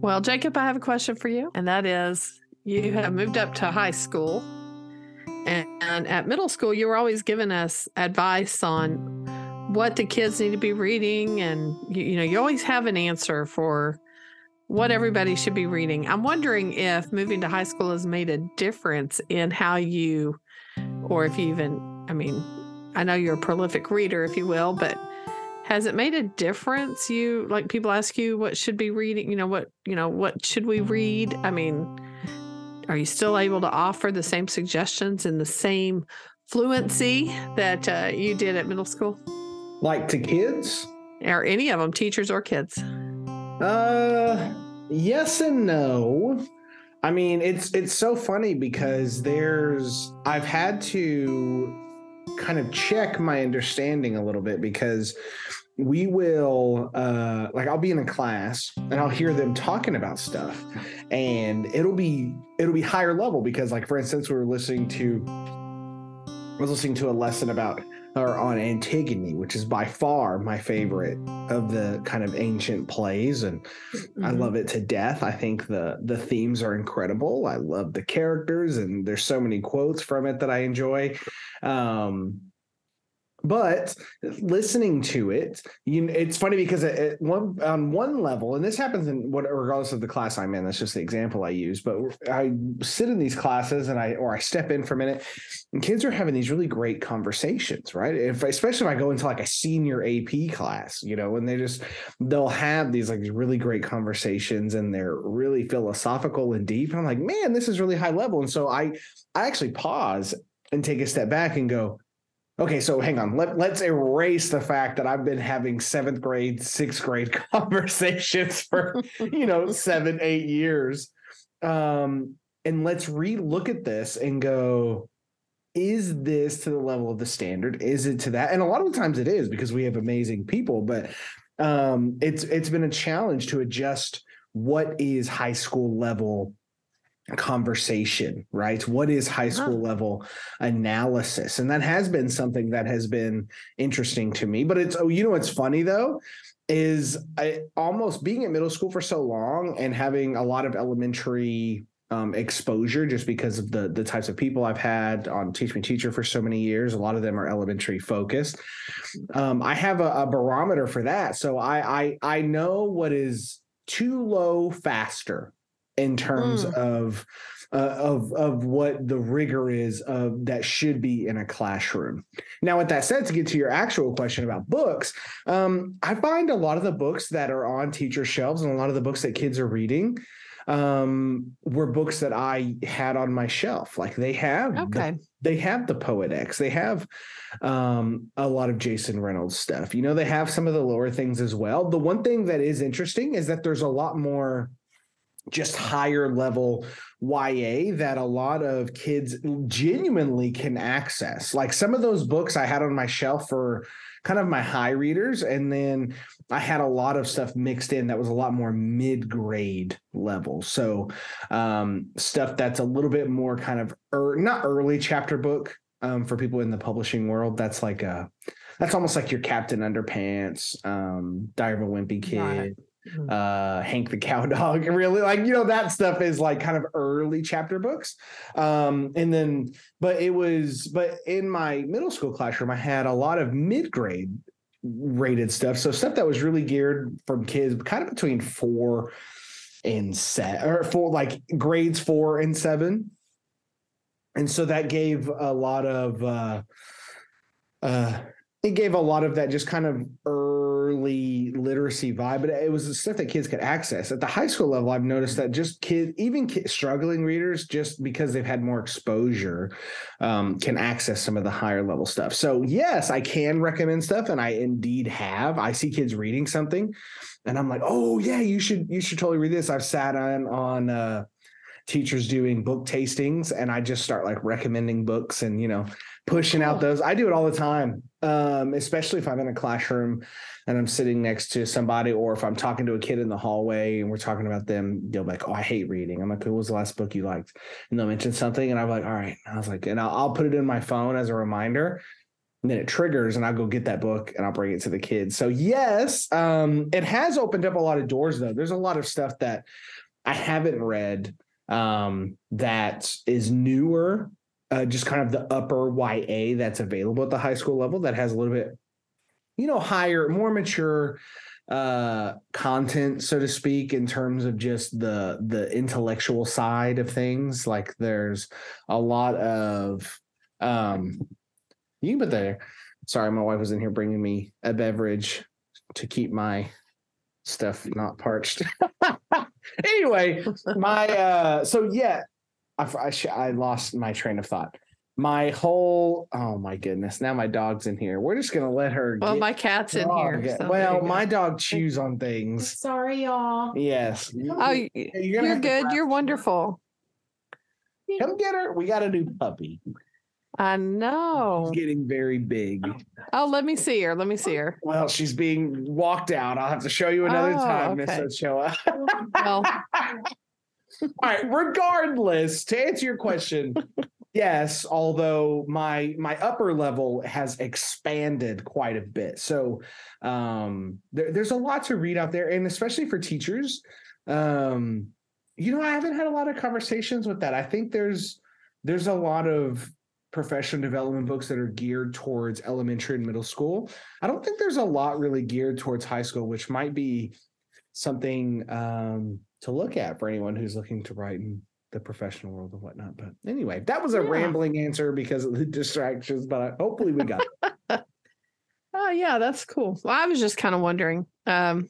Well, Jacob, I have a question for you, and that is you have moved up to high school. And, and at middle school, you were always giving us advice on what the kids need to be reading. And, you, you know, you always have an answer for what everybody should be reading. I'm wondering if moving to high school has made a difference in how you, or if you even, I mean, I know you're a prolific reader, if you will, but has it made a difference you like people ask you what should be reading you know what you know what should we read? I mean are you still able to offer the same suggestions in the same fluency that uh, you did at middle school? Like to kids? Or any of them teachers or kids? Uh yes and no. I mean it's it's so funny because there's i've had to kind of check my understanding a little bit because we will uh like I'll be in a class and I'll hear them talking about stuff and it'll be it'll be higher level because like for instance we were listening to I was listening to a lesson about or on Antigone, which is by far my favorite of the kind of ancient plays, and mm-hmm. I love it to death. I think the the themes are incredible. I love the characters, and there's so many quotes from it that I enjoy. Um, but listening to it you it's funny because it, one on one level and this happens in what regardless of the class i'm in that's just the example i use but i sit in these classes and i or i step in for a minute and kids are having these really great conversations right? If especially if i go into like a senior ap class you know and they just they'll have these like really great conversations and they're really philosophical and deep and i'm like man this is really high level. And so i i actually pause and take a step back and go Okay, so hang on. Let, let's erase the fact that I've been having seventh grade, sixth grade conversations for, you know, seven, eight years. Um, and let's re-look at this and go, is this to the level of the standard? Is it to that? And a lot of the times it is because we have amazing people, but um, it's it's been a challenge to adjust what is high school level conversation, right? What is high school level analysis? And that has been something that has been interesting to me. But it's, oh, you know, what's funny though, is I almost being at middle school for so long and having a lot of elementary um, exposure just because of the the types of people I've had on Teach Me Teacher for so many years. A lot of them are elementary focused. Um, I have a, a, barometer for that, so I, I I know what is too low faster in terms mm. of uh, of of what the rigor is of that should be in a classroom. Now, with that said, to get to your actual question about books, um, I find a lot of the books that are on teacher shelves and a lot of the books that kids are reading um, were books that I had on my shelf. Like they have, okay, the, they have the Poet X, they have um, a lot of Jason Reynolds stuff. You know, they have some of the lower things as well. The one thing that is interesting is that there's a lot more just higher level YA that a lot of kids genuinely can access. Like some of those books I had on my shelf for kind of my high readers. And then I had a lot of stuff mixed in that was a lot more mid grade level. So um, stuff that's a little bit more kind of er, not early chapter book um, for people in the publishing world. That's like a, that's almost like your Captain Underpants, um, Diary of a Wimpy Kid. Mm-hmm. uh hank the cow dog really like you know that stuff is like kind of early chapter books. Um and then but it was but in my middle school classroom i had a lot of mid-grade rated stuff. So stuff that was really geared from kids kind of between four and set or four like grades four and seven. And so that gave a lot of uh uh it gave a lot of that just kind of early literacy vibe, but it was stuff that kids could access. At the high school level, I've noticed that just kids, even kids, struggling readers, just because they've had more exposure, um, can access some of the higher level stuff. So, yes, I can recommend stuff, and I indeed have. I see kids reading something, and I'm like, oh yeah, you should you should totally read this. I've sat on on uh, teachers doing book tastings, and I just start like recommending books, and you know pushing out those. I do it all the time, um, especially if I'm in a classroom and I'm sitting next to somebody, or if I'm talking to a kid in the hallway and we're talking about them. They'll be like, "Oh, I hate reading." I'm like, "What was the last book you liked?" And they'll mention something, and I'm like, "All right." I was like, and I'll, I'll put it in my phone as a reminder. and then it triggers and I'll go get that book and I'll bring it to the kids. So yes, um, it has opened up a lot of doors though. There's a lot of stuff that I haven't read um, that is newer, uh, just kind of the upper YA that's available at the high school level that has a little bit, you know, higher, more mature uh content so to speak in terms of just the the intellectual side of things. Like there's a lot of um you put there. Sorry my wife was in here bringing me a beverage to keep my stuff not parched. Anyway my uh so yeah i I, sh- I lost my train of thought my whole oh my goodness now my dog's in here we're just gonna let her Well, get- my cat's in here. get- so well my dog chews on things Sorry, y'all. yes Oh, you- You're you're good. You're wonderful. come get her we got a new puppy I know. She's getting very big Oh, let me see her. Let me see her. well she's being walked out i'll have to show you another Oh, time miss okay. ochoa Well, All right. Regardless, to answer your question, yes. Although my my upper level has expanded quite a bit, so um, there, there's a lot to read out there, and especially for teachers. Um, you know, I haven't had a lot of conversations with that. I think there's there's a lot of professional development books that are geared towards elementary and middle school. I don't think there's a lot really geared towards high school, which might be something um, to look at for anyone who's looking to write in the professional world and whatnot. But anyway, that was a Yeah. rambling answer because of the distractions, but hopefully we got it. oh yeah, that's cool. Well, I was just kind of wondering um,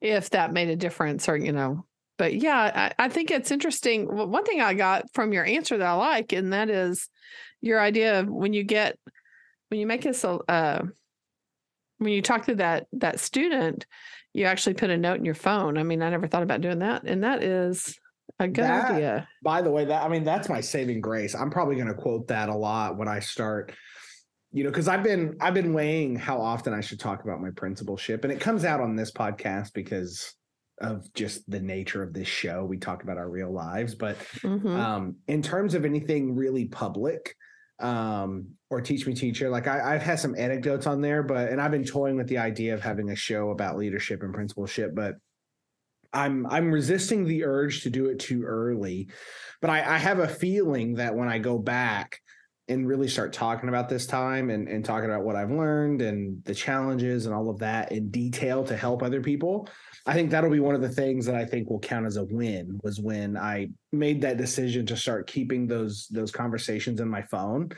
if that made a difference, or you know. But yeah, I, I think it's interesting. Well, One thing I got from your answer that I like, and that is your idea of when you get when you make this a uh, when you talk to that that student, you actually put a note in your phone. I mean, I never thought about doing that, and that is a good That- idea. By the way, that I mean that's my saving grace. I'm probably going to quote that a lot when I start you know because I've been I've been weighing how often I should talk about my principalship and it comes out on this podcast because of just the nature of this show. We talk about our real lives, but Mhm. um in terms of anything really public um or teach me teacher. Like I, i've had some anecdotes on there but and i've been toying with the idea of having a show about leadership and principalship but i'm i'm resisting the urge to do it too early. But i i have a feeling that when i go back and really start talking about this time and, and talking about what I've learned and the challenges and all of that in detail to help other people. I think that'll be one of the things that I think will count as a win was when I made that decision to start keeping those those conversations in my phone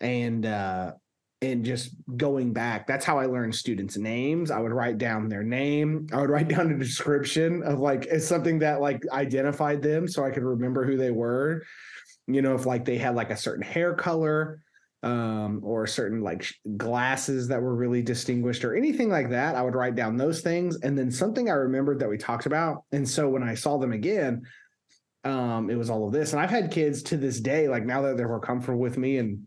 and uh and just going back. That's how i learned students names. I would write down their name. I would write down a description of like it's something that like identified them so i could remember who they were you know if like they had like a certain hair color um or certain like glasses that were really distinguished or anything like that i would write down those things. And then something i remembered that we talked about and so when i saw them again um it was all of this. And i've had kids to this day like now that they're more comfortable with me and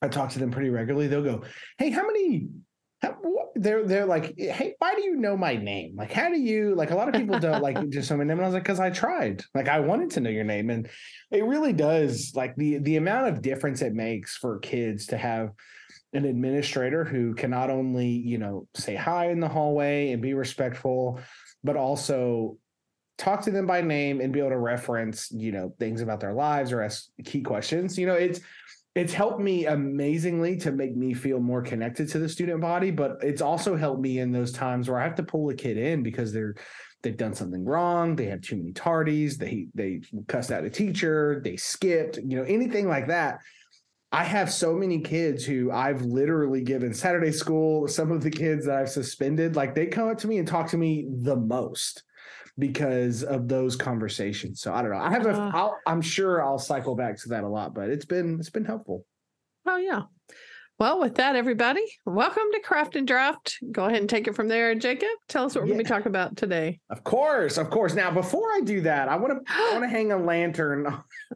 i talk to them pretty regularly they'll go hey how many how, they're they're like hey why do you know my name? Like how do you like a lot of people don't like just know my name and i was like because i tried. Like i wanted to know your name. And it really does like the the amount of difference it makes for kids to have an administrator who can not only you know say hi in the hallway and be respectful but also talk to them by name and be able to reference you know things about their lives or ask key questions. You know it's it's helped me amazingly to make me feel more connected to the student body but it's also helped me in those times where i have to pull a kid in because they're they've done something wrong they have too many tardies they they cussed out a teacher they skipped you know anything like that. I have so many kids who i've literally given saturday school some of the kids that i've suspended like they come up to me and talk to me the most because of those conversations so i don't know i have a Uh. I'll, i'm sure i'll cycle back to that a lot but it's been it's been helpful Oh, yeah. Well, with that, everybody, welcome to Craft and Draft. Go ahead and take it from there. Jacob, tell us what we're going to be talking about today. Of course, of course. Now, before I do that, I want to want to hang a lantern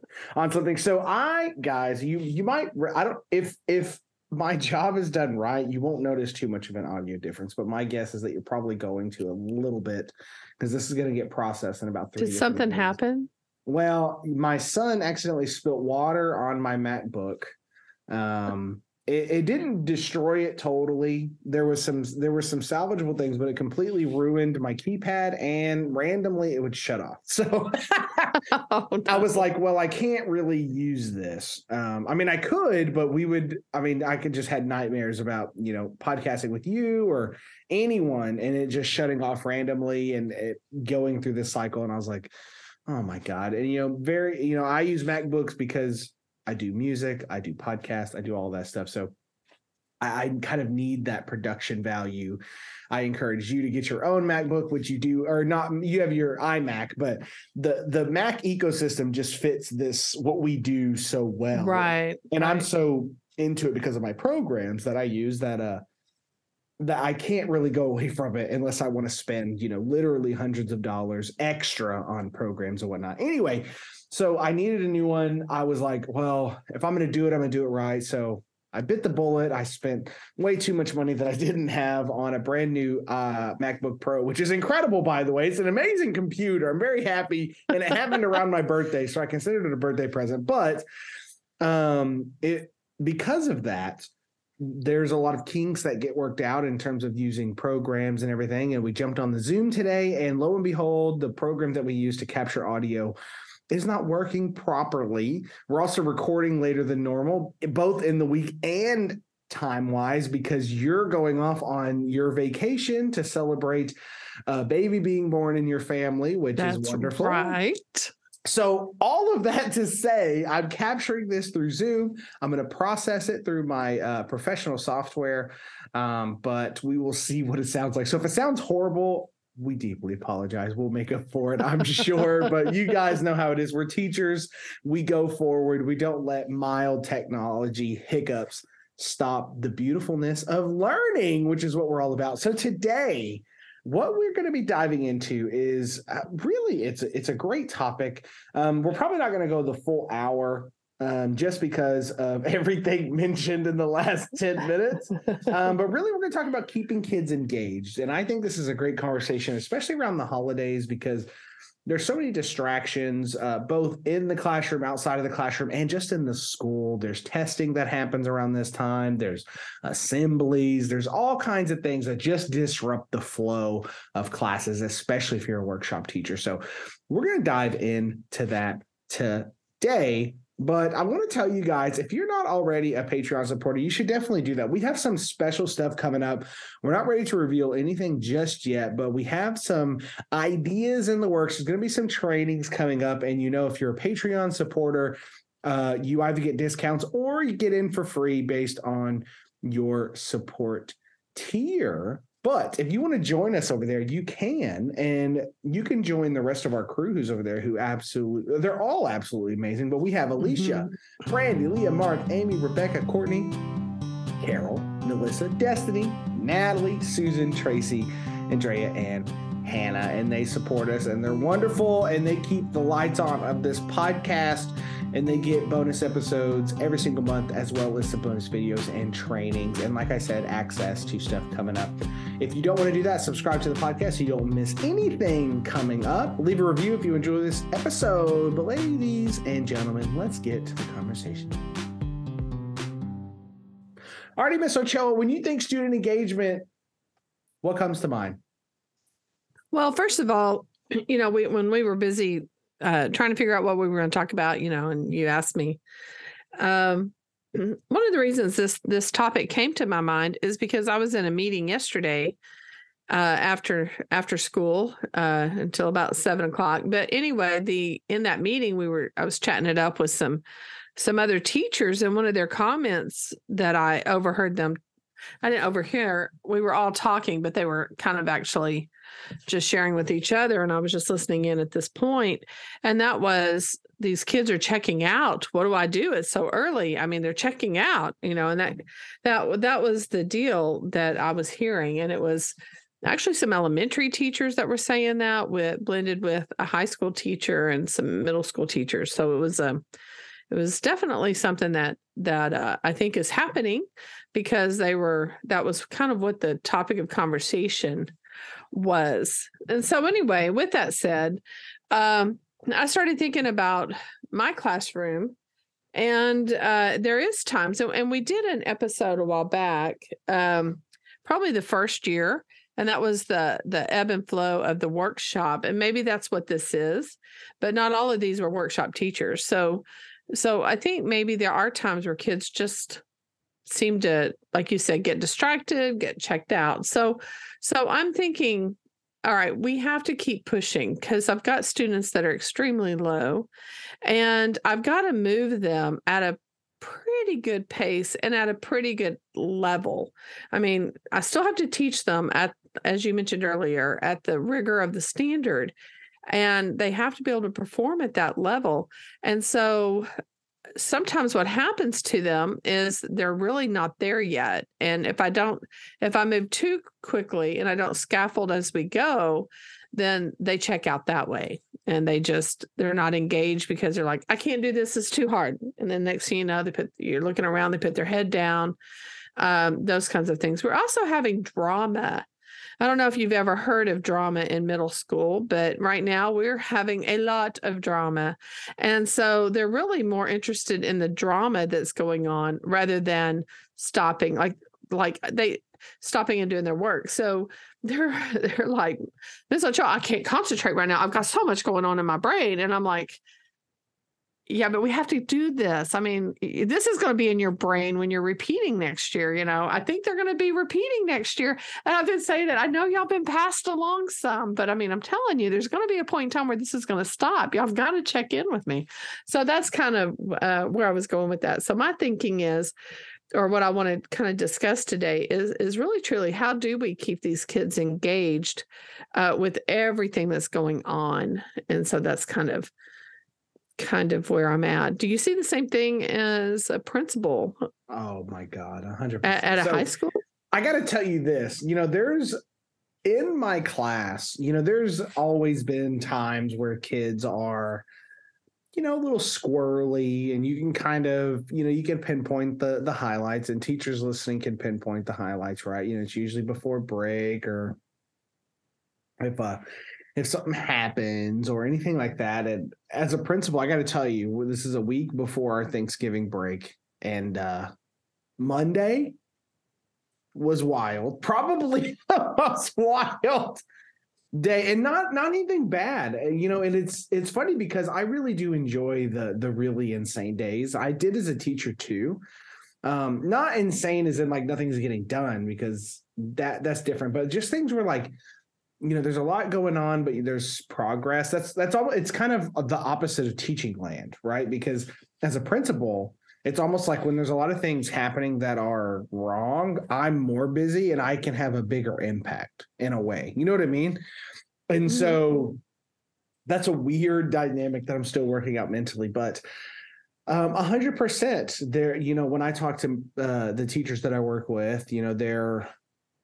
on something. So, I guys, you you might I don't if if my job is done right, you won't notice too much of an audio difference. But my guess is that you're probably going to a little bit because this is going to get processed in about three. Did something ways. happen? Well, my son accidentally spilt water on my MacBook. Um, it, it, didn't destroy it totally. There was some there were some salvageable things, but it completely ruined my keypad and randomly it would shut off. So oh, no. I was like, well, I can't really use this. Um, I mean, I could, but we would. I mean, I could just had nightmares about you know podcasting with you or anyone, and it just shutting off randomly and it going through this cycle. And I was like, oh my god. And you know, very you know, I use MacBooks because I do music, I do podcasts, I do all that stuff. So I, I, kind of need that production value. I encourage you to get your own MacBook, which you do, or not. You have your iMac, but the the Mac ecosystem just fits this what we do so well, right? And right. I'm so into it because of my programs that I use that uh that I can't really go away from it unless I want to spend, you know, literally hundreds of dollars extra on programs and whatnot. Anyway, so I needed a new one. I was like, well, if I'm going to do it, I'm going to do it right. So I bit the bullet. I spent way too much money that I didn't have on a brand new uh, MacBook Pro, which is incredible, by the way. It's an amazing computer. I'm very happy, and it happened around my birthday, so I considered it a birthday present. But um, it because of that, there's a lot of kinks that get worked out in terms of using programs and everything. And we jumped on the Zoom today, and lo and behold, the program that we use to capture audio is not working properly. We're also recording later than normal, both in the week and time wise, because you're going off on your vacation to celebrate a baby being born in your family, which That's is wonderful. Right. So, all of that to say, I'm capturing this through Zoom. I'm going to process it through my uh, professional software, um, but we will see what it sounds like. So, if it sounds horrible, we deeply apologize. We'll make up for it, I'm sure. but you guys know how it is. We're teachers. We go forward. We don't let mild technology hiccups stop the beautifulness of learning, which is what we're all about. So today, what we're going to be diving into is uh, really it's a, it's a great topic. Um, we're probably not going to go the full hour um, just because of everything mentioned in the last 10 minutes. Um, but really, we're going to talk about keeping kids engaged. And I think this is a great conversation, especially around the holidays, because there's so many distractions, uh, both in the classroom, outside of the classroom, and just in the school. There's testing that happens around this time, there's assemblies, there's all kinds of things that just disrupt the flow of classes, especially if you're a workshop teacher. So, we're going to dive into that today but I want to tell you guys if you're not already a Patreon supporter, you should definitely do that. We have some special stuff coming up. We're not ready to reveal anything just yet, but we have some ideas in the works. There's going to be some trainings coming up. And you know, if you're a Patreon supporter, uh, you either get discounts or you get in for free based on your support tier. But if you want to join us over there, you can, and you can join the rest of our crew who's over there who absolutely, they're all absolutely amazing. But we have Alicia, mm-hmm. Brandy, Leah, Mark, Amy, Rebecca, Courtney, Carol, Melissa, Destiny, Natalie, Susan, Tracy, Andrea, and Hannah. And they support us and they're wonderful and they keep the lights on of this podcast and they get bonus episodes every single month as well as some bonus videos and trainings and like i said access to stuff coming up. If you don't want to do that subscribe to the podcast so you don't miss anything coming up. Leave a review if you enjoy this episode. But ladies and gentlemen let's get to the conversation. Alrighty miss ochoa when you think student engagement what comes to mind well first of all you know we when we were busy uh, trying to figure out what we were going to talk about, you know, and you asked me. Um, one of the reasons this this topic came to my mind is because I was in a meeting yesterday uh, after after school uh, until about seven o'clock. But anyway, the in that meeting we were I was chatting it up with some some other teachers, and one of their comments that I overheard them. I didn't overhear. We were all talking, but they were kind of actually just sharing with each other and i was just listening in at this point and that was these kids are checking out. What do i do? It's so early. I mean they're checking out you know and that that that was the deal that i was hearing and it was actually some elementary teachers that were saying that with blended with a high school teacher and some middle school teachers. So it was a um, it was definitely something that that uh, I think is happening because they were that was kind of what the topic of conversation was. And so, anyway, with that said, um, I started thinking about my classroom And uh, there is times, and, and we did an episode a while back, um, probably the first year, and that was the the ebb and flow of the workshop. And maybe that's what this is, but not all of these were workshop teachers. So, so I think maybe there are times where kids just seem to, like you said, get distracted, get checked out. So, so I'm thinking all right, we have to keep pushing because I've got students that are extremely low and I've got to move them at a pretty good pace and at a pretty good level. I mean, I still have to teach them at, as you mentioned earlier, at the rigor of the standard. And they have to be able to perform at that level. And so sometimes what happens to them is they're really not there yet. And if I don't, if I move too quickly and I don't scaffold as we go, then they check out that way. And they just they're not engaged because they're like i can't do this. It's too hard. And then next thing you know they put you're looking around they put their head down um, those kinds of things. We're also having drama I don't know if you've ever heard of drama in middle school, but right now we're having a lot of drama. And so they're really more interested in the drama that's going on rather than stopping like like uh, they stopping and doing their work. So they're they're like, Miss Ochoa, I can't concentrate right now. I've got so much going on in my brain. And I'm like, yeah, but we have to do this. I mean, this is going to be in your brain when you're repeating next year. You know, I think they're going to be repeating next year. And I've been saying it. I know y'all been passed along some, but I mean, I'm telling you, there's going to be a point in time where this is going to stop. Y'all have got to check in with me. So that's kind of uh, where I was going with that. So my thinking is, or what I want to kind of discuss today is is really truly how do we keep these kids engaged uh, with everything that's going on, and so that's kind of kind of where I'm at. Do you see the same thing as a principal? Oh my God, 100%. At, at a so, high school? I got to tell you this you know, there's in my class, you know, there's always been times where kids are, you know, a little squirrely and you can kind of, you know, you can pinpoint the the highlights and teachers listening can pinpoint the highlights, right? You know, it's usually before break or if uh if something happens or anything like that. And as a principal, I got to tell you, this is a week before our Thanksgiving break, and uh, Monday was wild. Probably the most wild day, and not not anything bad, you know. And it's it's funny because I really do enjoy the the really insane days. I did as a teacher too. Um, not insane as in like nothing's getting done because that that's different, but just things were like you know there's a lot going on but there's progress that's that's all it's kind of the opposite of teaching land right because as a principal it's almost like when there's a lot of things happening that are wrong i'm more busy and i can have a bigger impact in a way you know what i mean and mm-hmm. so that's a weird dynamic that i'm still working out mentally but um, a hundred percent. There, you know, when I talk to uh, the teachers that I work with, you know, they're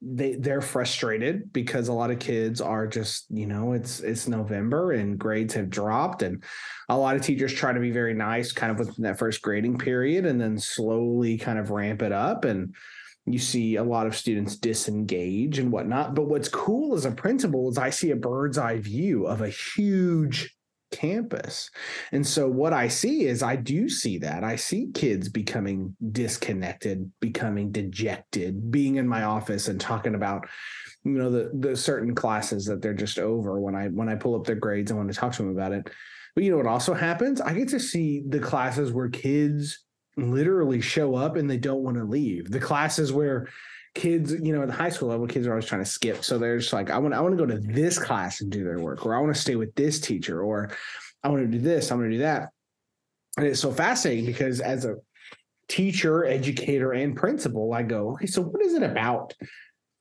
they they're frustrated because a lot of kids are just you know it's it's november and grades have dropped and a lot of teachers try to be very nice kind of within that first grading period and then slowly kind of ramp it up. And you see a lot of students disengage and whatnot. But what's cool as a principal is i see a bird's eye view of a huge campus. And so what I see is I do see that. I see kids becoming disconnected, becoming dejected, being in my office and talking about you know the the certain classes that they're just over when I when I pull up their grades I want to talk to them about it. But you know what also happens? I get to see the classes where kids literally show up and they don't want to leave. The classes where kids, you know, at the high school level, kids are always trying to skip. So they're just like, I want, I want to go to this class and do their work, or I want to stay with this teacher, or I want to do this, I'm going to do that. And it's so fascinating because as a teacher, educator, and principal, I go, okay, so what is it about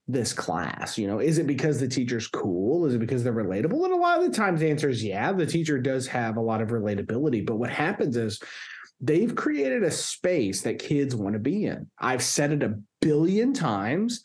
this class? You know, is it because the teacher's cool? Is it because they're relatable? And a lot of the times the answer is yeah, the teacher does have a lot of relatability. But what happens is they've created a space that kids want to be in. I've said it a billion times.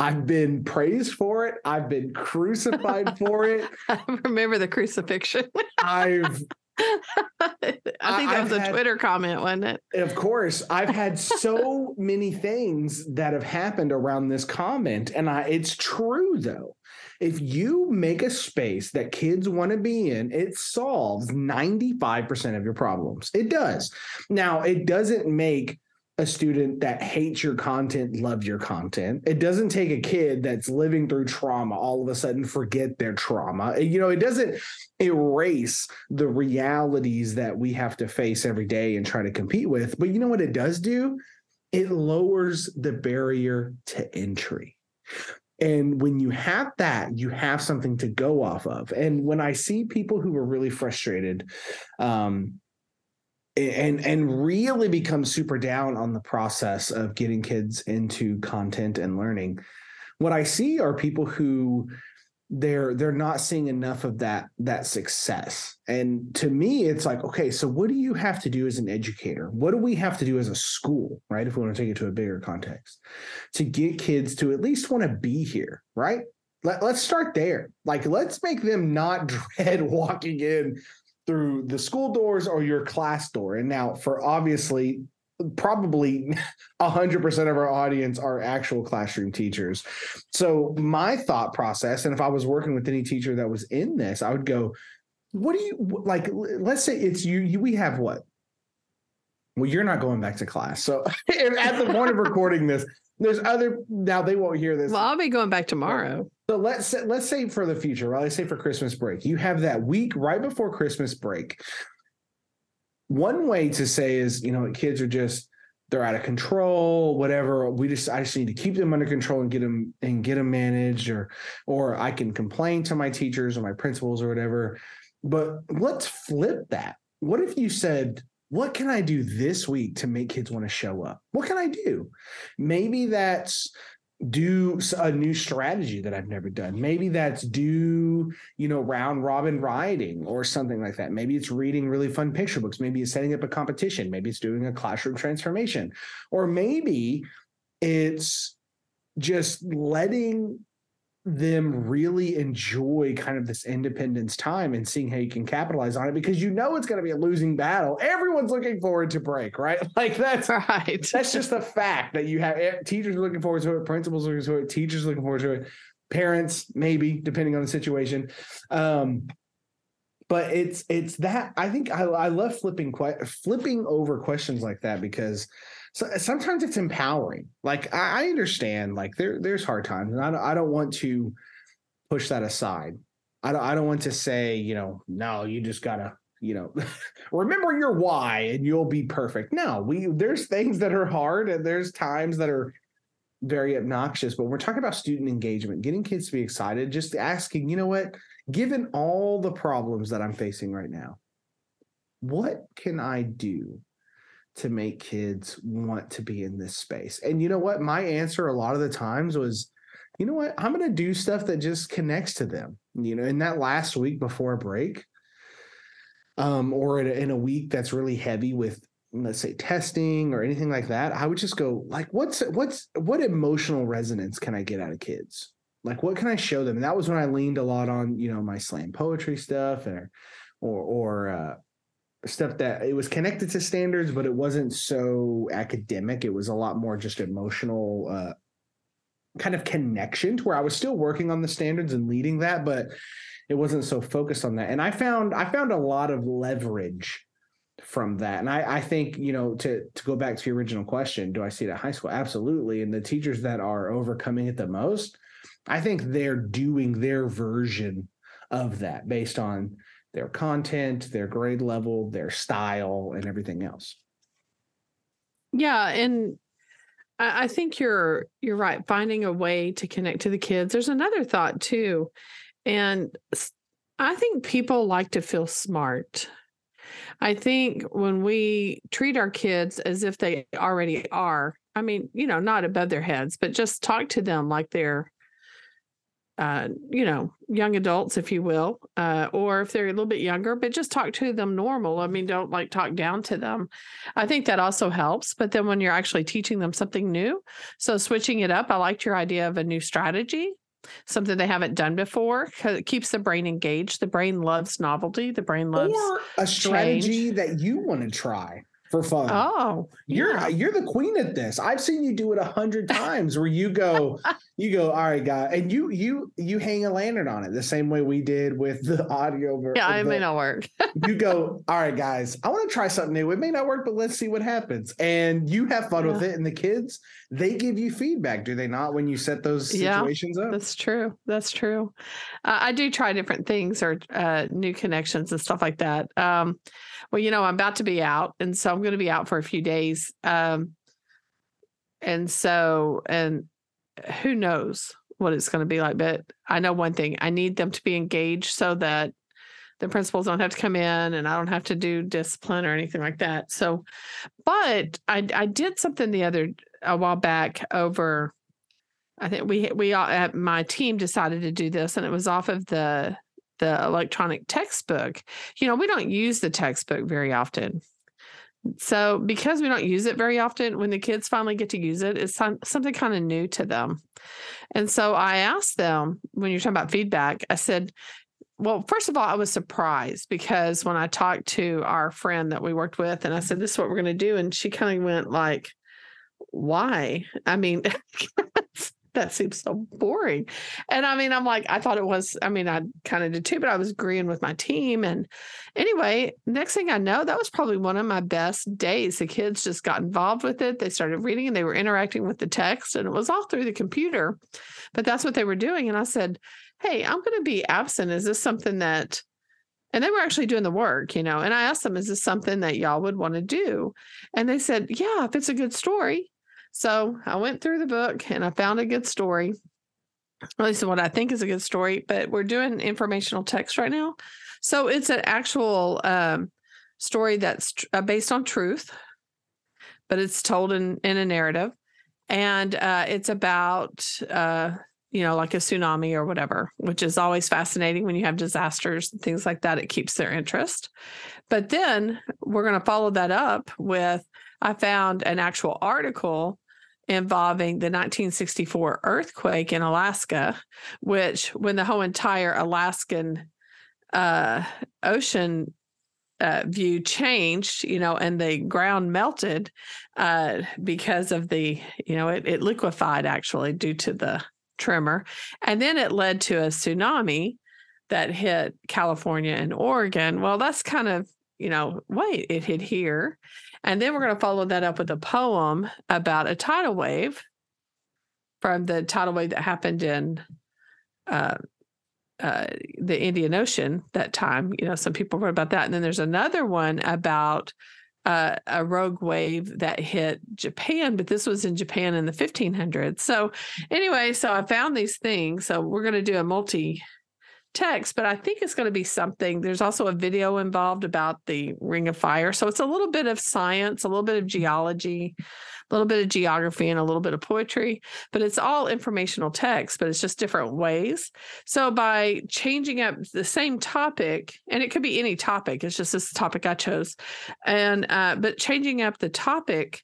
I've been praised for it. I've been crucified for it. I remember the crucifixion. I've I think that was a Twitter comment, wasn't it? Of course. I've had so many things that have happened around this comment. And I it's true though. If you make a space that kids want to be in, it solves 95% of your problems. It does. Now, it doesn't make a student that hates your content love your content. It doesn't take a kid that's living through trauma all of a sudden forget their trauma. You know, it doesn't erase the realities that we have to face every day and try to compete with. But you know what it does do? It lowers the barrier to entry. And when you have that, you have something to go off of. And when I see people who are really frustrated, um, and and really become super down on the process of getting kids into content and learning what i see are people who they're they're not seeing enough of that that success. And to me it's like okay so what do you have to do as an educator? What do we have to do as a school right? If we want to take it to a bigger context to get kids to at least want to be here right? Let, let's start there. Like let's make them not dread walking in through the school doors or your class door. And now, for obviously, probably 100% of our audience are actual classroom teachers. So, my thought process, and if I was working with any teacher that was in this, I would go, What do you like? Let's say it's you, you we have what? Well, you're not going back to class. So, at the point of recording this, there's other now they won't hear this. Well, I'll be going back tomorrow. So let's say, let's say for the future, right? Let's say for Christmas break, you have that week right before Christmas break. One way to say is, you know, kids are just they're out of control, whatever. We just I just need to keep them under control and get them and get them managed, or or I can complain to my teachers or my principals or whatever. But let's flip that. What if you said, what can I do this week to make kids want to show up? What can I do? Maybe that's do a new strategy that I've never done. Maybe that's do, you know, round robin writing or something like that. Maybe it's reading really fun picture books. Maybe it's setting up a competition. Maybe it's doing a classroom transformation. Or maybe it's just letting them really enjoy kind of this independence time and seeing how you can capitalize on it because you know it's going to be a losing battle. Everyone's looking forward to break, right? Like that's right. That's just the fact that you have eh, teachers looking forward to it, principals looking forward to it, teachers looking forward to it, parents maybe depending on the situation. Um, but it's it's that I think I, I love flipping quite flipping over questions like that because so uh, sometimes it's empowering. Like I, I understand, like there there's hard times, and I don't, I don't want to push that aside. I don't I don't want to say you know no you just gotta you know remember your why and you'll be perfect. No, we there's things that are hard and there's times that are very obnoxious, but we're talking about student engagement, getting kids to be excited, just asking, you know what, given all the problems that I'm facing right now, what can I do to make kids want to be in this space? And you know what? My answer a lot of the times was, you know what? I'm going to do stuff that just connects to them. You know, in that last week before break, um, or in a, in a week that's really heavy with let's say testing or anything like that i would just go like what's what's what emotional resonance can i get out of kids like what can i show them and that was when i leaned a lot on you know my slam poetry stuff or or or uh, stuff that it was connected to standards but it wasn't so academic it was a lot more just emotional uh, kind of connection to where i was still working on the standards and leading that but it wasn't so focused on that and i found i found a lot of leverage from that. And I, I think, you know, to to go back to your original question, do I see it at high school? Absolutely. And the teachers that are overcoming it the most, I think they're doing their version of that based on their content, their grade level, their style, and everything else. Yeah, and I, think you're you're right. Finding a way to connect to the kids. There's another thought too, and I think people like to feel smart. I think when we treat our kids as if they already are, I mean, you know, not above their heads, but just talk to them like they're, uh, you know, young adults, if you will, uh, or if they're a little bit younger, but just talk to them normal. I mean, don't like talk down to them. I think that also helps. But then when you're actually teaching them something new, so switching it up, I liked your idea of a new strategy something they haven't done before because it keeps the brain engaged. The brain loves novelty. The brain loves or a strategy change. that you want to try for fun. Oh, you're yeah. you're the queen at this. I've seen you do it a hundred times where you go, you go, all right, guy, and you you you hang a lantern on it the same way we did with the audio. Yeah, it may not work. you go, all right, guys, I want to try something new. It may not work, but let's see what happens. And you have fun with it. And the kids, they give you feedback, do they not, when you set those Yeah, situations up? That's true. That's true. Uh, I do try different things or uh, new connections and stuff like that. Um, well, you know, I'm about to be out, and so I'm going to be out for a few days. Um, and so, and who knows what it's going to be like? But I know one thing: I need them to be engaged so that the principals don't have to come in, and I don't have to do discipline or anything like that. So, but I I did something the other a while back over I think we we all at my team decided to do this, and it was off of the the electronic textbook. You know, we don't use the textbook very often. So because we don't use it very often, when the kids finally get to use it, it's something kind of new to them. And so I asked them when you're talking about feedback, I said, well, first of all, I was surprised because when I talked to our friend that we worked with, and I said, "This is what we're going to do," and she kind of went like, "Why?" I mean, that seems so boring. And I mean, I'm like, I thought it was, I mean, I kind of did too, but I was agreeing with my team. And anyway, next thing I know, that was probably one of my best days. The kids just got involved with it. They started reading and they were interacting with the text, and it was all through the computer. But that's what they were doing. And I said, Hey, I'm going to be absent. Is this something that, and they were actually doing the work, you know. And I asked them, Is this something that y'all would want to do? And they said, Yeah, if it's a good story. So I went through the book and I found a good story. At least what I think is a good story, but we're doing informational text right now. So it's an actual um, story that's tr- uh, based on truth, but it's told in, in a narrative. And uh, it's about, uh, you know, like a tsunami or whatever, which is always fascinating when you have disasters and things like that. It keeps their interest. But then we're going to follow that up with I found an actual article involving the 1964 earthquake in Alaska, which, when the whole entire Alaskan uh, ocean uh, view changed, you know, and the ground melted uh, because of the, you know, it, it liquefied actually due to the tremor. And then it led to a tsunami that hit California and Oregon. Well, that's kind of, you know, wait, it hit here. And then we're going to follow that up with a poem about a tidal wave from the tidal wave that happened in uh, uh, the Indian Ocean that time. You know, some people wrote about that. And then there's another one about uh, a rogue wave that hit Japan, but this was in Japan in the 1500s. So, anyway, so I found these things. So, we're going to do a multi text, but I think it's going to be something. There's also a video involved about the Ring of Fire. So it's a little bit of science, a little bit of geology, a little bit of geography, and a little bit of poetry, but it's all informational text, but it's just different ways. So by changing up the same topic, and it could be any topic, it's just this topic I chose, and uh, but changing up the topic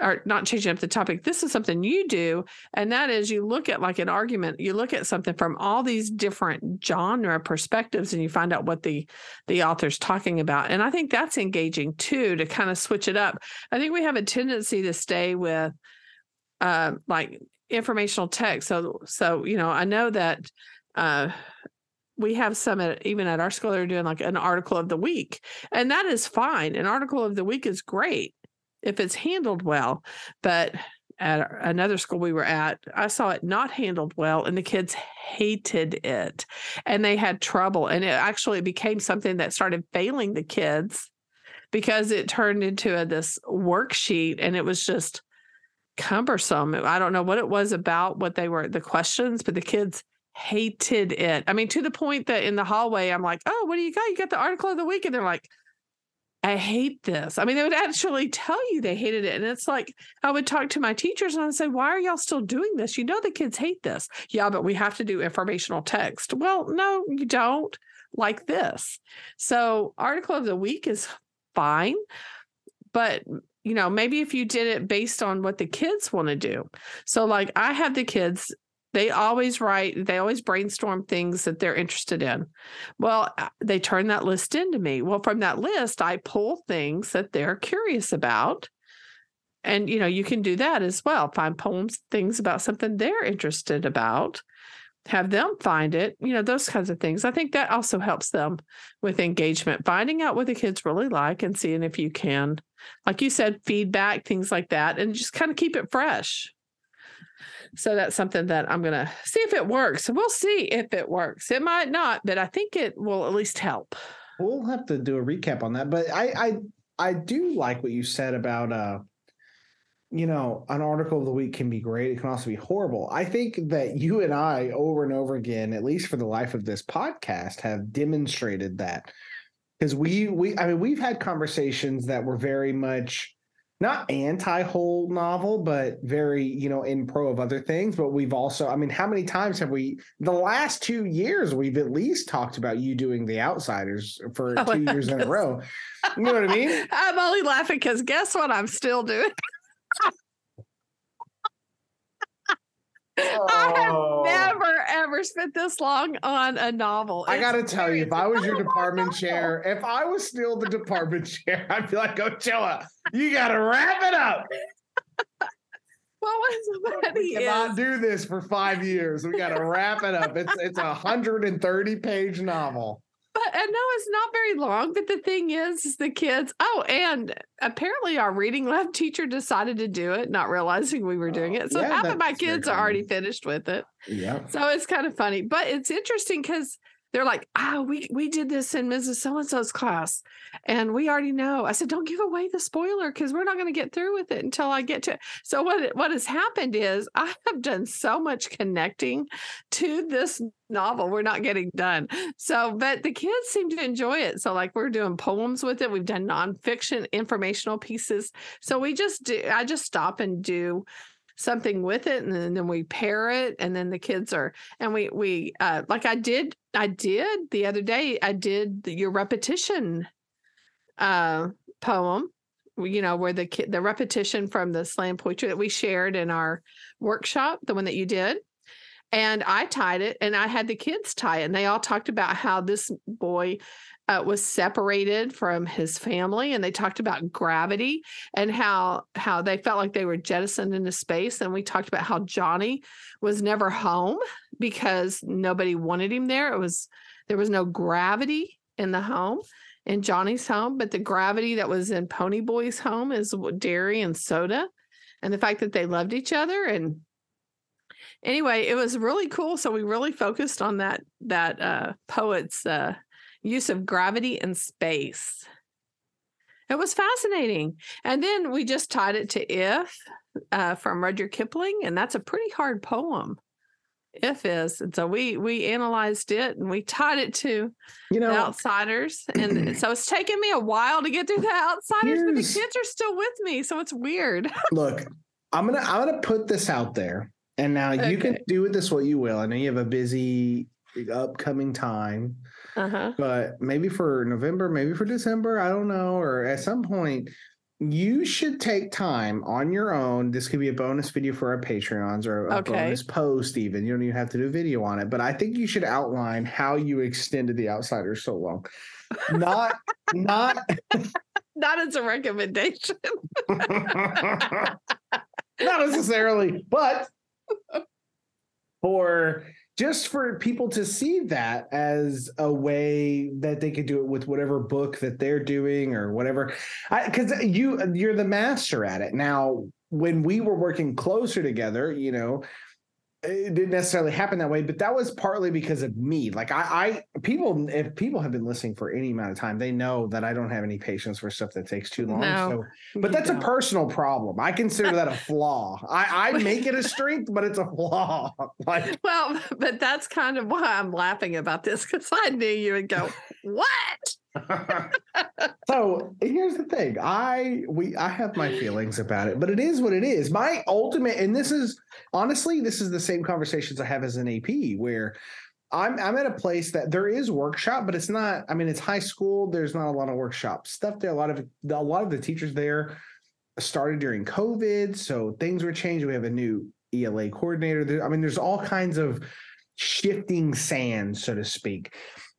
or not changing up the topic. This is something you do, and that is you look at like an argument. You look at something from all these different genre perspectives, and you find out what the the author's talking about. And I think that's engaging too to kind of switch it up. I think we have a tendency to stay with uh, like informational text. So so you know I know that. Uh, we have some at, even at our school they're doing like an article of the week and that is fine an article of the week is great if it's handled well. But at another school we were at, I saw it not handled well, and the kids hated it, and they had trouble. And it actually became something that started failing the kids because it turned into a, this worksheet, and it was just cumbersome. I don't know what it was about what they were the questions, but the kids hated it. I mean, to the point that in the hallway, I'm like, "Oh, what do you got? You got the article of the week," and they're like. I hate this. I mean, they would actually tell you they hated it. And it's like, I would talk to my teachers and I'd say, why are y'all still doing this? You know, the kids hate this. Yeah, but we have to do informational text. Well, no, you don't like this. So, article of the week is fine. But, you know, maybe if you did it based on what the kids want to do. So, like, I have the kids they always write, they always brainstorm things that they're interested in. Well, uh, they turn that list into me. Well, from that list, I pull things that they're curious about and you know, you can do that as well. Find poems, things about something they're interested about. Have them find it, you know, those kinds of things. I think that also helps them with engagement, finding out what the kids really like and seeing if you can, like you said, feedback, things like that, and just kind of keep it fresh. So that's something that I'm going to see if it works. We'll see if it works. It might not, but I think it will at least help. We'll have to do a recap on that. But I I I do like what you said about uh you know, an article of the week can be great. It can also be horrible. I think that you and I, over and over again, at least for the life of this podcast, have demonstrated that because we we I mean we've had conversations that were very much not anti whole novel, but very, you know, in pro of other things. But we've also, I mean, how many times have we, the last two years, we've at least talked about you doing The Outsiders for oh, two years in a row. You know what I mean? I'm only laughing because guess what I'm still doing? I have oh. never ever spent this long on a novel. I got to tell you, if I was your department chair, if I was still the department chair, I'd be like, Ochoa, you got to wrap it up. What was we cannot is, do this for five years. We got to wrap it up. It's it's a hundred and thirty page novel but and no, it's not very long. But the thing is, is the kids. Oh, and apparently our reading lab teacher decided to do it, not realizing we were doing it. So yeah, half of my kids are already finished with it. Yeah. So it's kind of funny, but it's interesting because they're like, oh, we we did this in Mrs. So and So's class, and we already know. I said, don't give away the spoiler because we're not going to get through with it until I get to. It. So what what has happened is I have done so much connecting to this novel. We're not getting done. So, but the kids seem to enjoy it. So, like we're doing poems with it. We've done nonfiction, informational pieces. So we just do. I just stop and do something with it and then, then we pair it and then the kids are and we we uh like I did I did the other day I did the, your repetition uh poem you know where the kid the repetition from the slam poetry that we shared in our workshop the one that you did and I tied it and I had the kids tie it and they all talked about how this boy uh, was separated from his family and they talked about gravity and how how they felt like they were jettisoned into space and we talked about how Johnny was never home because nobody wanted him there. It was there was no gravity in the home in Johnny's home but the gravity that was in Ponyboy's home is Darry and soda and the fact that they loved each other and anyway it was really cool. So we really focused on that that uh poet's uh use of gravity and space. It was fascinating. And then we just tied it to If uh, from Rudyard Kipling, and that's a pretty hard poem. If is. And so we we analyzed it and we tied it to you know outsiders. And so it's taken me a while to get through the outsiders, but the kids are still with me. So it's weird. look, I'm gonna I'm gonna put this out there. And now okay. you can do with this what you will. I know you have a busy upcoming time. Uh-huh. But maybe for November, maybe for December, I don't know, or at some point, you should take time on your own. This could be a bonus video for our Patreons or a okay. bonus post, even. You don't even have to do a video on it, but I think you should outline how you extended the outsiders so long. Not, not, not as a recommendation. not necessarily, but for just for people to see that as a way that they could do it with whatever book that they're doing or whatever. Because you you're the master at it. Now when we were working closer together you know it didn't necessarily happen that way, but that was partly because of me. Like I, I people, if people have been listening for any amount of time, they know that I don't have any patience for stuff that takes too long. No, so, but that's don't. a personal problem. I consider that a flaw. I, I make it a strength, but it's a flaw. Like, well, but that's kind of why I'm laughing about this because I knew you would go, what? so here's the thing. I we i have my feelings about it but it is what it is. My ultimate and this is honestly this is the same conversations i have as an ap where i'm i'm at a place that there is workshop but it's not i mean it's high school. There's not a lot of workshop stuff there. A lot of a lot of the teachers there started during covid so things were changed. We have a new ela coordinator. I mean there's all kinds of shifting sand so to speak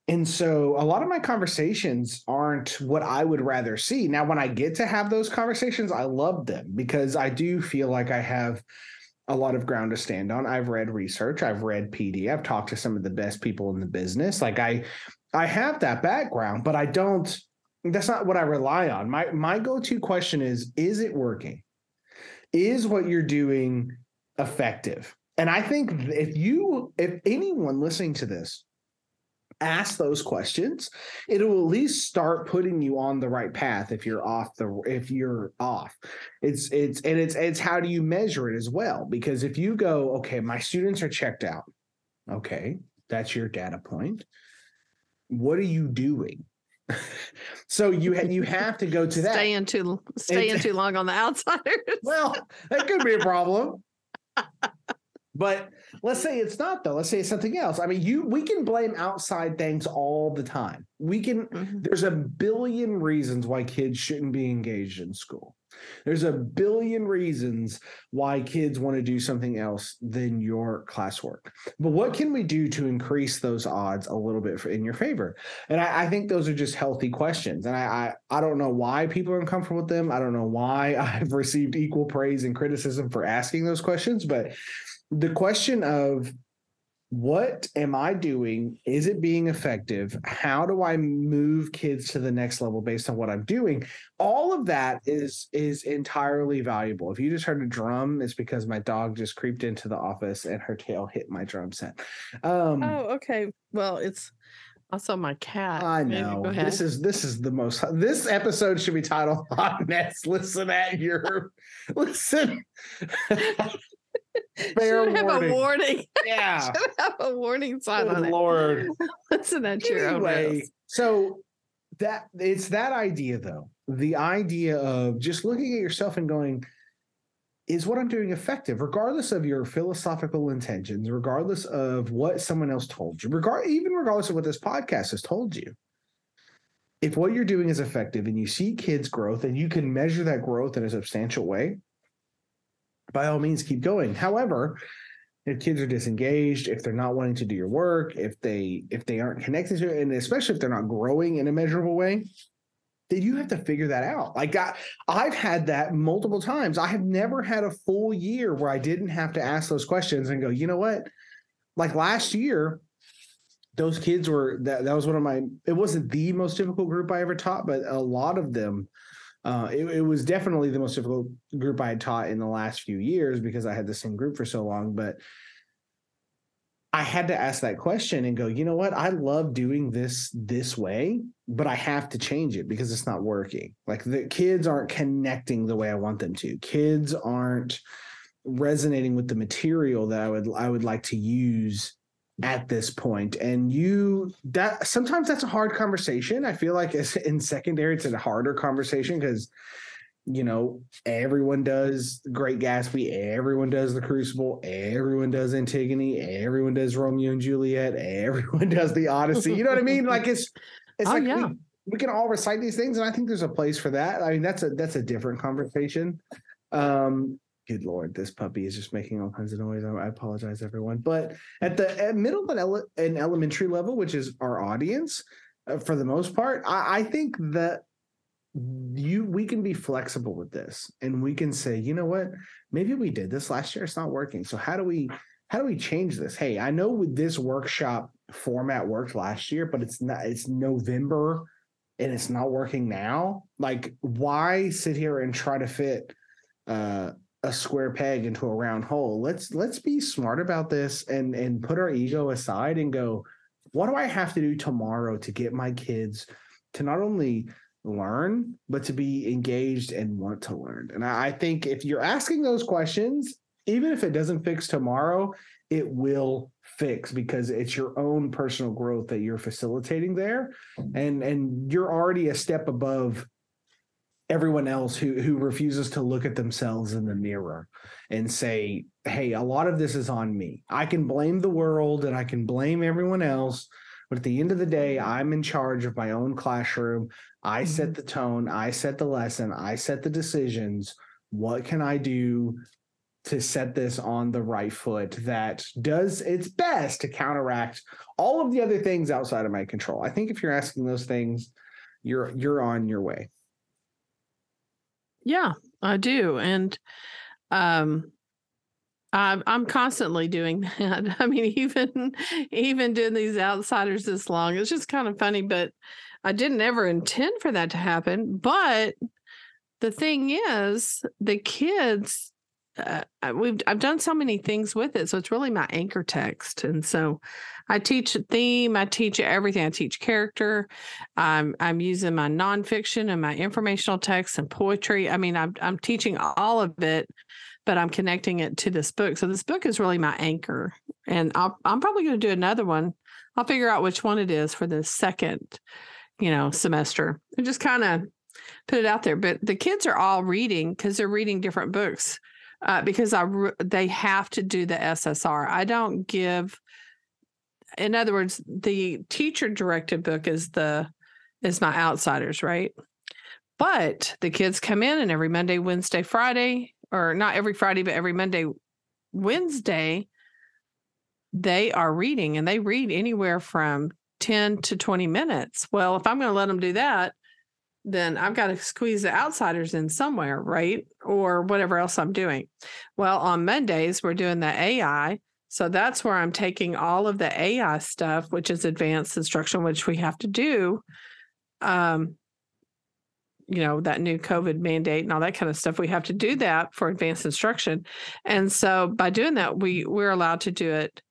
and so a lot of my conversations are aren't what I would rather see. Now, when I get to have those conversations, I love them because I do feel like I have a lot of ground to stand on. I've read research, I've read PD, I've talked to some of the best people in the business. Like I I have that background, but I don't that's not what I rely on. My my go-to question is is it working? Is what you're doing effective? And I think if you if anyone listening to this ask those questions it will at least start putting you on the right path if you're off the if you're off. It's it's and it's it's how do you measure it as well? Because if you go okay my students are checked out. Okay that's your data point. What are you doing? So you ha- you have to go to that. Stay in too stay in too long on the outsiders. Well that could be a problem but let's say it's not though. Let's say it's something else. I mean, you we can blame outside things all the time. We can mm-hmm. there's a billion reasons why kids shouldn't be engaged in school. There's a billion reasons why kids want to do something else than your classwork. But what can we do to increase those odds a little bit in your favor? And I, I think those are just healthy questions. And I, I I don't know why people are uncomfortable with them. I don't know why I've received equal praise and criticism for asking those questions, but the question of what am I doing? Is it being effective? How do I move kids to the next level based on what I'm doing? All of that is is entirely valuable. If you just heard a drum, it's because my dog just creeped into the office and her tail hit my drum set. Um, oh, okay. Well, it's also my cat. I know. This is this is the most. This episode should be titled "Hot Mess." Listen at your listen. Fair Should have warning. a warning. Yeah. Should have a warning sign Good on Lord. it. Listen at your anyway, So that it's that idea though. The idea of just looking at yourself and going, is what I'm doing effective, regardless of your philosophical intentions, regardless of what someone else told you, regard even regardless of what this podcast has told you. If what you're doing is effective and you see kids' growth and you can measure that growth in a substantial way, by all means keep going. However, if kids are disengaged, if they're not wanting to do your work, if they if they aren't connected to it, and especially if they're not growing in a measurable way, then you have to figure that out. Like I, I've had that multiple times. I have never had a full year where I didn't have to ask those questions and go, you know what? Like last year, those kids were that that was one of my it wasn't the most difficult group I ever taught, but a lot of them uh, it, it, was definitely the most difficult group I had taught in the last few years because I had the same group for so long. But I had to ask that question and go, you know what? I love doing this this way, but I have to change it because it's not working. Like the kids aren't connecting the way I want them to. Kids aren't resonating with the material that I would I would like to use at this point and you that sometimes that's a hard conversation. I feel like in secondary it's a harder conversation because you know everyone does great gatsby everyone does the crucible everyone does antigone everyone does romeo and juliet everyone does the odyssey you know what i mean? Like it's it's oh, like yeah. we, we can all recite these things and i think there's a place for that. I mean that's a that's a different conversation. Um good lord, this puppy is just making all kinds of noise. I, apologize, everyone. But at the at middle and, ele- and elementary level, which is our audience, uh, for the most part, I, I think that you we can be flexible with this, and we can say, you know what, maybe we did this last year, it's not working. So how do we how do we change this? Hey, I know with this workshop format worked last year, but it's not. It's November and it's not working now like why sit here and try to fit uh a square peg into a round hole. Let's let's be smart about this and and put our ego aside and go, what do I have to do tomorrow to get my kids to not only learn but to be engaged and want to learn? And I, I think if you're asking those questions, even if it doesn't fix tomorrow, it will fix because it's your own personal growth that you're facilitating there and and you're already a step above everyone else who who refuses to look at themselves in the mirror and say hey a lot of this is on me i can blame the world and i can blame everyone else but at the end of the day i'm in charge of my own classroom i set mm-hmm. the tone i set the lesson i set the decisions what can i do to set this on the right foot that does its best to counteract all of the other things outside of my control i think if you're asking those things you're you're on your way. Yeah, I do. And um I'm I'm constantly doing that. I mean, even even doing these outsiders this long, it's just kind of funny, but I didn't ever intend for that to happen. But the thing is, the kids uh, we've I've done so many things with it, so it's really my anchor text, and so I teach a theme, I teach everything. I teach character. I'm I'm using my nonfiction and my informational text and poetry. I mean, I'm I'm teaching all of it, but I'm connecting it to this book. So this book is really my anchor, and I'll, I'm probably going to do another one. I'll figure out which one it is for the second, you know, semester, and just kind of put it out there. But the kids are all reading because they're reading different books uh, because I re- they have to do the SSR. I don't give. In other words, the teacher directed book is the is my outsiders, right? But the kids come in and every Monday, Wednesday, Friday, or not every Friday, but every Monday, Wednesday, they are reading and they read anywhere from 10 to 20 minutes. Well, if I'm going to let them do that, then I've got to squeeze the outsiders in somewhere, right? Or whatever else I'm doing. Well, on Mondays, we're doing the AI. So that's where I'm taking all of the AI stuff, which is advanced instruction, which we have to do. Um, you know, that new COVID mandate and all that kind of stuff. We have to do that for advanced instruction. And so by doing that, we we're allowed to do it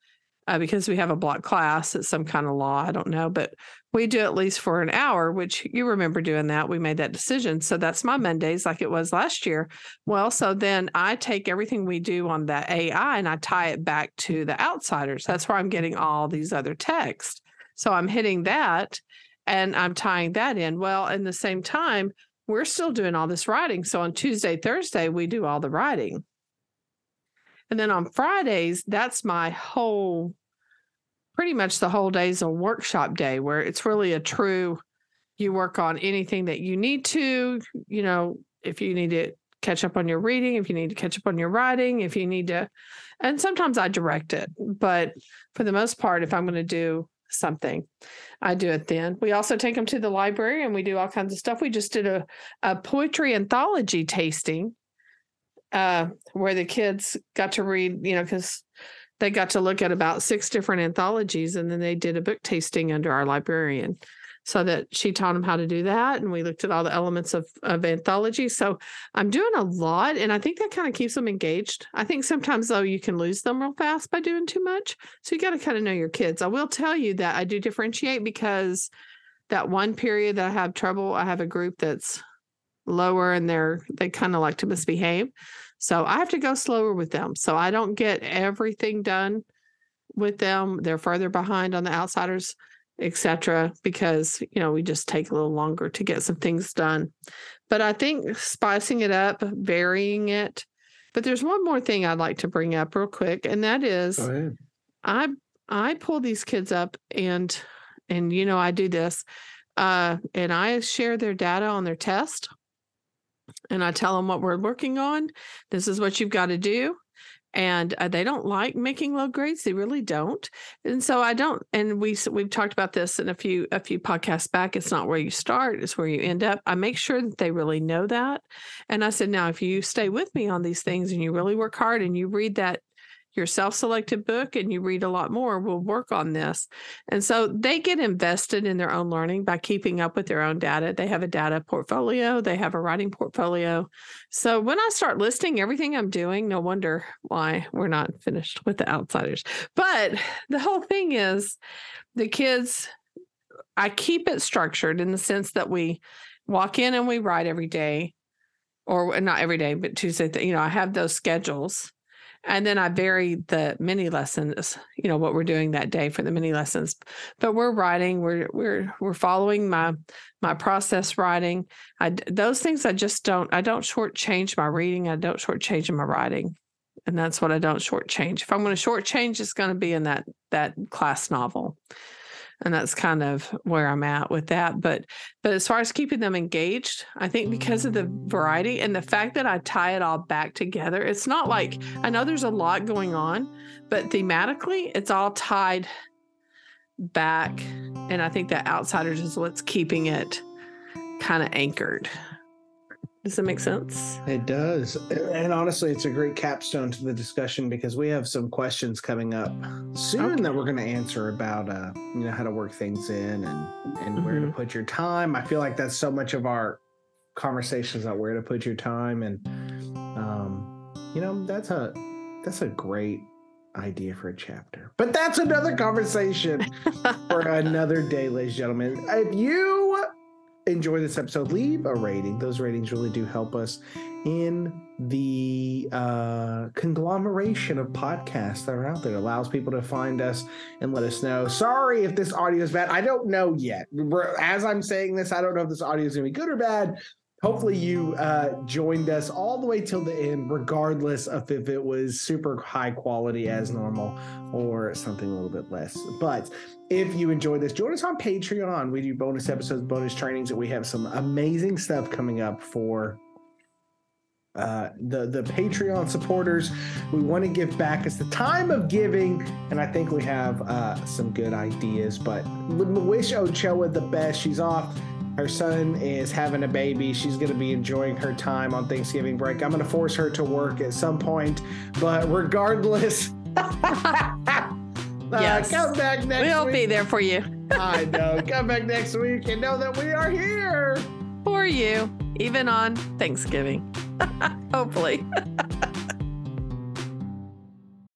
uh, because we have a block class. It's some kind of law. I don't know, but we do at least for an hour, which you remember doing that. We made that decision. So that's my Mondays, like it was last year. Well, so then I take everything we do on the AI and I tie it back to the outsiders. That's where I'm getting all these other texts. So I'm hitting that and I'm tying that in. Well, in the same time, we're still doing all this writing. So on Tuesday, Thursday, we do all the writing. And then on Fridays, that's my whole, pretty much the whole day's a workshop day where it's really a true, you work on anything that you need to, you know, if you need to catch up on your reading, if you need to catch up on your writing, if you need to, and sometimes I direct it, but for the most part, if I'm going to do something, I do it then. We also take them to the library and we do all kinds of stuff. We just did a, a poetry anthology tasting uh, where the kids got to read, you know, because they got to look at about six different anthologies and then they did a book tasting under our librarian so that she taught them how to do that and we looked at all the elements of, of anthology. So i'm doing a lot and i think that kind of keeps them engaged. I think sometimes though you can lose them real fast by doing too much so you got to kind of know your kids. I will tell you that i do differentiate because that one period that i have trouble i have a group that's lower and they're they kind of like to misbehave. So I have to go slower with them. So I don't get everything done with them. They're further behind on the outsiders, etc. Because you know we just take a little longer to get some things done. But I think spicing it up, varying it. But there's one more thing I'd like to bring up real quick, and that is I I pull these kids up and and you know I do this. Uh, and I share their data on their test and I tell them what we're working on. This is what you've got to do. And uh, they don't like making low grades. They really don't. And so I don't. And we we've talked about this in a few a few podcasts back. It's not where you start; it's where you end up. I make sure that they really know that. And I said, now if you stay with me on these things and you really work hard and you read that your self-selected book and you read a lot more we'll work on this. And so they get invested in their own learning by keeping up with their own data. They have a data portfolio. They have a writing portfolio. So when i start listing everything i'm doing no wonder why we're not finished with the outsiders. But the whole thing is the kids i keep it structured in the sense that we walk in and we write every day or not every day but tuesday you know i have those schedules and then I vary the mini lessons, you know, what we're doing that day for the mini lessons. But we're writing, we're we're we're following my my process writing. I those things I just don't I don't shortchange my reading. I don't shortchange my writing. And that's what I don't shortchange. If I'm going to shortchange, it's going to be in that that class novel and that's kind of where I'm at with that. But but as far as keeping them engaged, I think because of the variety and the fact that I tie it all back together, it's not like I know there's a lot going on, but thematically, it's all tied back. And I think that outsiders is what's keeping it kind of anchored. Does that make sense? It does. And honestly, it's a great capstone to the discussion because we have some questions coming up soon Okay. that we're going to answer about uh, you know, how to work things in and and where to Mhm. put your time. I feel like that's so much of our conversations about where to put your time and um you know, that's a that's a great idea for a chapter. But that's another conversation for another day, ladies and gentlemen. If you enjoy this episode, leave a rating. Those ratings really do help us in the uh, conglomeration of podcasts that are out there. It allows people to find us and let us know. Sorry if this audio is bad. I don't know yet. As I'm saying this, I don't know if this audio is going to be good or bad. Hopefully, you uh, joined us all the way till the end, regardless of if it was super high quality as normal or something a little bit less. But if you enjoyed this, join us on Patreon. We do bonus episodes, bonus trainings, and we have some amazing stuff coming up for uh, the the Patreon supporters. We want to give back. It's the time of giving, and I think we have uh, some good ideas. But wish Ochoa the best. She's off. Her son is having a baby. She's going to be enjoying her time on Thanksgiving break. I'm going to force her to work at some point, but regardless. Uh, Yes. come back next week. we'll week. be there for you. I know. Come back next week and know that we are here. For you, even on Thanksgiving. Hopefully.